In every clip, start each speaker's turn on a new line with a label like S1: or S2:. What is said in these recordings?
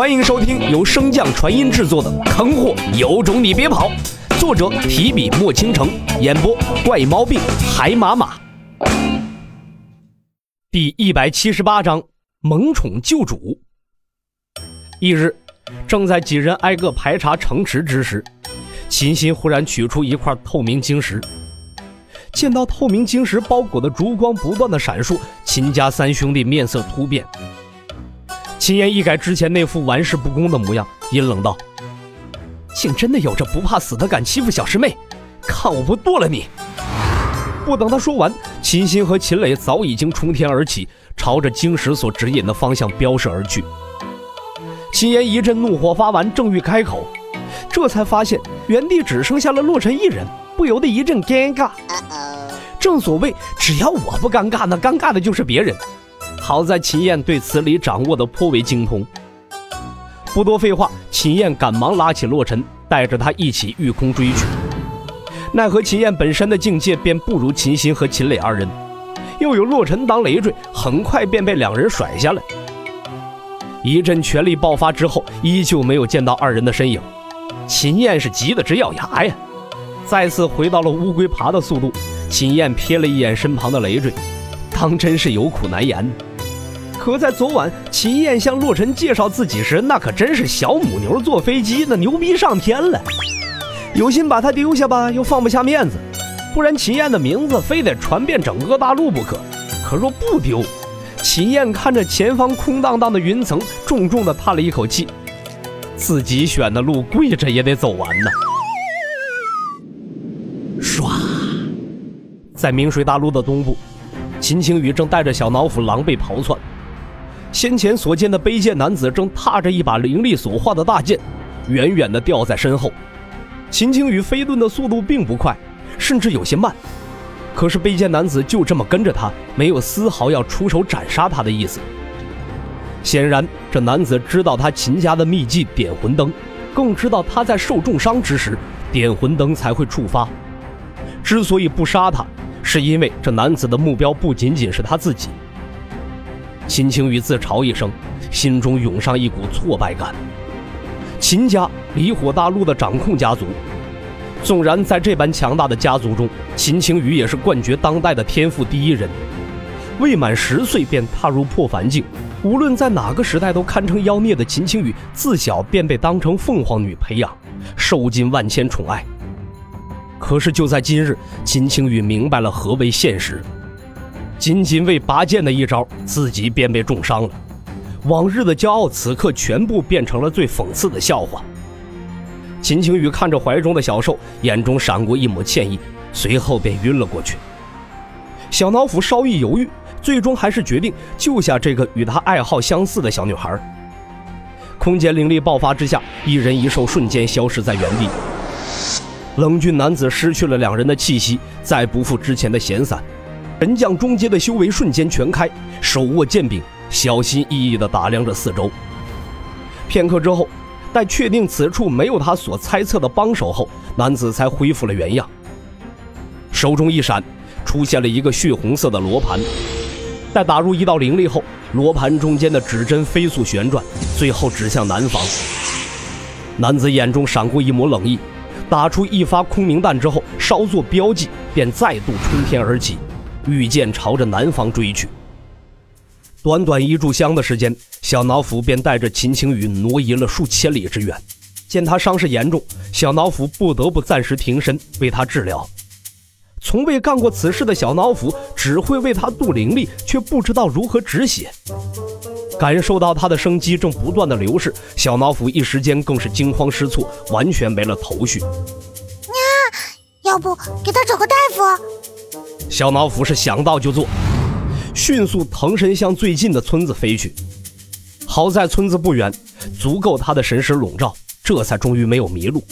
S1: 欢迎收听由升降传音制作的《坑货有种你别跑》，作者提笔墨倾城，演播怪毛病海马马。第一百七十八章萌宠救主。一日，正在几人挨个排查城池之时，秦心忽然取出一块透明晶石。见到透明晶石包裹的烛光不断的闪烁，秦家三兄弟面色突变。秦岩一改之前那副玩世不恭的模样，阴冷道：“竟真的有着不怕死的敢欺负小师妹，看我不剁了你！”不等他说完，秦心和秦磊早已经冲天而起，朝着晶石所指引的方向飙射而去。秦岩一阵怒火发完，正欲开口，这才发现原地只剩下了洛尘一人，不由得一阵尴尬。正所谓，只要我不尴尬，那尴尬的就是别人。好在秦燕对此理掌握的颇为精通。不多废话，秦燕赶忙拉起洛尘，带着他一起御空追去。奈何秦燕本身的境界便不如秦心和秦磊二人，又有洛尘当累赘，很快便被两人甩下来。一阵全力爆发之后，依旧没有见到二人的身影。秦燕是急得直咬牙呀！再次回到了乌龟爬的速度，秦燕瞥了一眼身旁的累赘，当真是有苦难言。可在昨晚，秦燕向洛尘介绍自己时，那可真是小母牛坐飞机，那牛逼上天了。有心把他丢下吧，又放不下面子，不然秦燕的名字非得传遍整个大陆不可。可若不丢，秦燕看着前方空荡荡的云层，重重的叹了一口气，自己选的路，跪着也得走完呢。唰，在明水大陆的东部，秦青雨正带着小脑斧狼狈逃窜。先前所见的背剑男子正踏着一把灵力所化的大剑，远远地吊在身后。秦青雨飞遁的速度并不快，甚至有些慢。可是背剑男子就这么跟着他，没有丝毫要出手斩杀他的意思。显然，这男子知道他秦家的秘技点魂灯，更知道他在受重伤之时，点魂灯才会触发。之所以不杀他，是因为这男子的目标不仅仅是他自己。秦青雨自嘲一声，心中涌上一股挫败感。秦家离火大陆的掌控家族，纵然在这般强大的家族中，秦青雨也是冠绝当代的天赋第一人。未满十岁便踏入破凡境，无论在哪个时代都堪称妖孽的秦青雨，自小便被当成凤凰女培养，受尽万千宠爱。可是就在今日，秦青雨明白了何为现实。仅仅为拔剑的一招，自己便被重伤了。往日的骄傲，此刻全部变成了最讽刺的笑话。秦青雨看着怀中的小兽，眼中闪过一抹歉意，随后便晕了过去。小脑斧稍一犹豫，最终还是决定救下这个与他爱好相似的小女孩。空间灵力爆发之下，一人一兽瞬间消失在原地。冷峻男子失去了两人的气息，再不复之前的闲散。神将中阶的修为瞬间全开，手握剑柄，小心翼翼地打量着四周。片刻之后，待确定此处没有他所猜测的帮手后，男子才恢复了原样。手中一闪，出现了一个血红色的罗盘。待打入一道灵力后，罗盘中间的指针飞速旋转，最后指向南方。男子眼中闪过一抹冷意，打出一发空明弹之后，稍作标记，便再度冲天而起。御剑朝着南方追去。短短一炷香的时间，小脑斧便带着秦青雨挪移了数千里之远。见他伤势严重，小脑斧不得不暂时停身为他治疗。从未干过此事的小脑斧只会为他渡灵力，却不知道如何止血。感受到他的生机正不断的流逝，小脑斧一时间更是惊慌失措，完全没了头绪。
S2: 呀，要不给他找个大夫？
S1: 小脑斧是想到就做，迅速腾身向最近的村子飞去。好在村子不远，足够他的神识笼罩，这才终于没有迷路。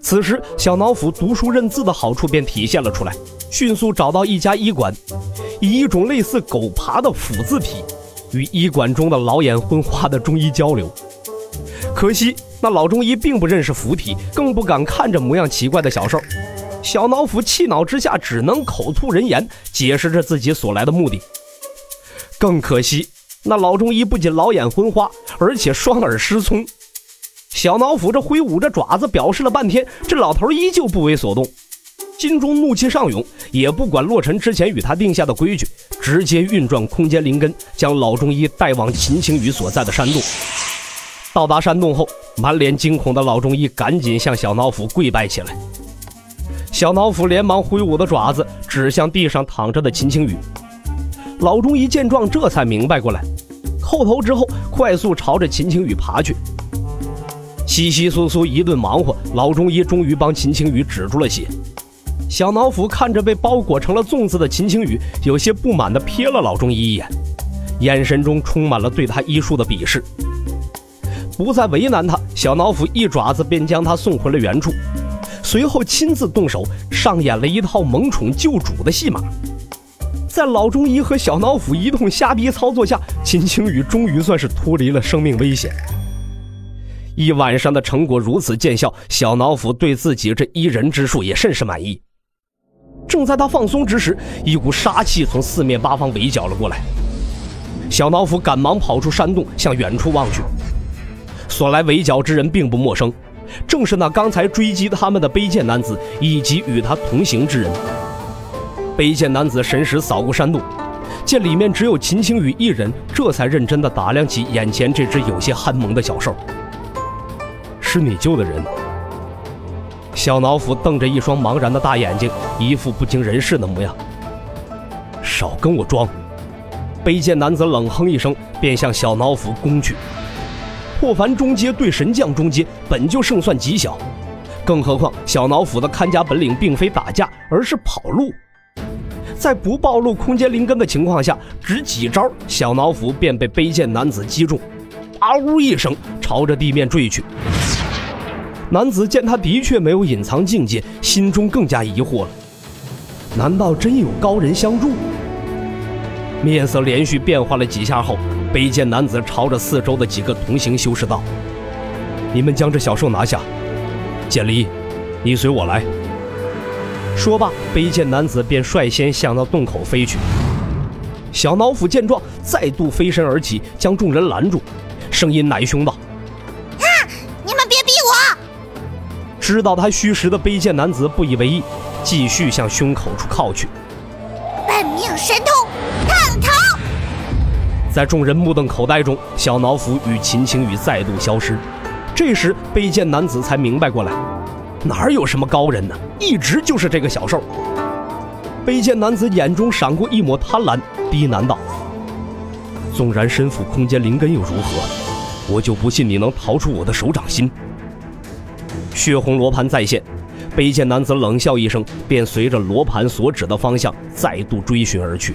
S1: 此时，小脑斧读书认字的好处便体现了出来，迅速找到一家医馆，以一种类似狗爬的斧字体，与医馆中的老眼昏花的中医交流。可惜那老中医并不认识符体，更不敢看着模样奇怪的小兽。小脑斧气恼之下，只能口吐人言，解释着自己所来的目的。更可惜，那老中医不仅老眼昏花，而且双耳失聪。小脑斧这挥舞着爪子，表示了半天，这老头依旧不为所动，心中怒气上涌，也不管洛尘之前与他定下的规矩，直接运转空间灵根，将老中医带往秦青雨所在的山洞。到达山洞后，满脸惊恐的老中医赶紧向小脑斧跪拜起来。小脑斧连忙挥舞的爪子指向地上躺着的秦青雨。老中医见状，这才明白过来，叩头之后，快速朝着秦青雨爬去。稀稀疏疏一顿忙活，老中医终于帮秦青雨止住了血。小脑斧看着被包裹成了粽子的秦青雨，有些不满地瞥了老中医一眼，眼神中充满了对他医术的鄙视。不再为难他，小脑斧一爪子便将他送回了原处，随后亲自动手上演了一套萌宠救主的戏码。在老中医和小脑斧一通瞎逼操作下，秦青雨终于算是脱离了生命危险。一晚上的成果如此见效，小脑斧对自己这医人之术也甚是满意。正在他放松之时，一股杀气从四面八方围剿了过来。小脑斧赶忙跑出山洞，向远处望去。所来围剿之人并不陌生，正是那刚才追击他们的卑贱男子以及与他同行之人。卑贱男子神识扫过山路，见里面只有秦青雨一人，这才认真地打量起眼前这只有些憨萌的小兽。是你救的人？小脑斧瞪着一双茫然的大眼睛，一副不经人事的模样。少跟我装！卑贱男子冷哼一声，便向小脑斧攻去。破凡中阶对神将中阶本就胜算极小，更何况小脑斧的看家本领并非打架，而是跑路。在不暴露空间灵根的情况下，只几招，小脑斧便被卑贱男子击中，啊呜一声，朝着地面坠去。男子见他的确没有隐藏境界，心中更加疑惑了：难道真有高人相助？面色连续变化了几下后。卑贱男子朝着四周的几个同行修士道：“你们将这小兽拿下。简离，你随我来。”说罢，卑贱男子便率先向那洞口飞去。小脑斧见状，再度飞身而起，将众人拦住，声音奶凶道：“
S2: 啊，你们别逼我！”
S1: 知道他虚实的卑贱男子不以为意，继续向胸口处靠去。
S2: 本命神通！
S1: 在众人目瞪口呆中，小脑斧与秦青雨再度消失。这时，卑贱男子才明白过来，哪有什么高人呢？一直就是这个小兽。卑贱男子眼中闪过一抹贪婪，低喃道：“纵然身负空间灵根又如何？我就不信你能逃出我的手掌心。”血红罗盘再现，卑贱男子冷笑一声，便随着罗盘所指的方向再度追寻而去。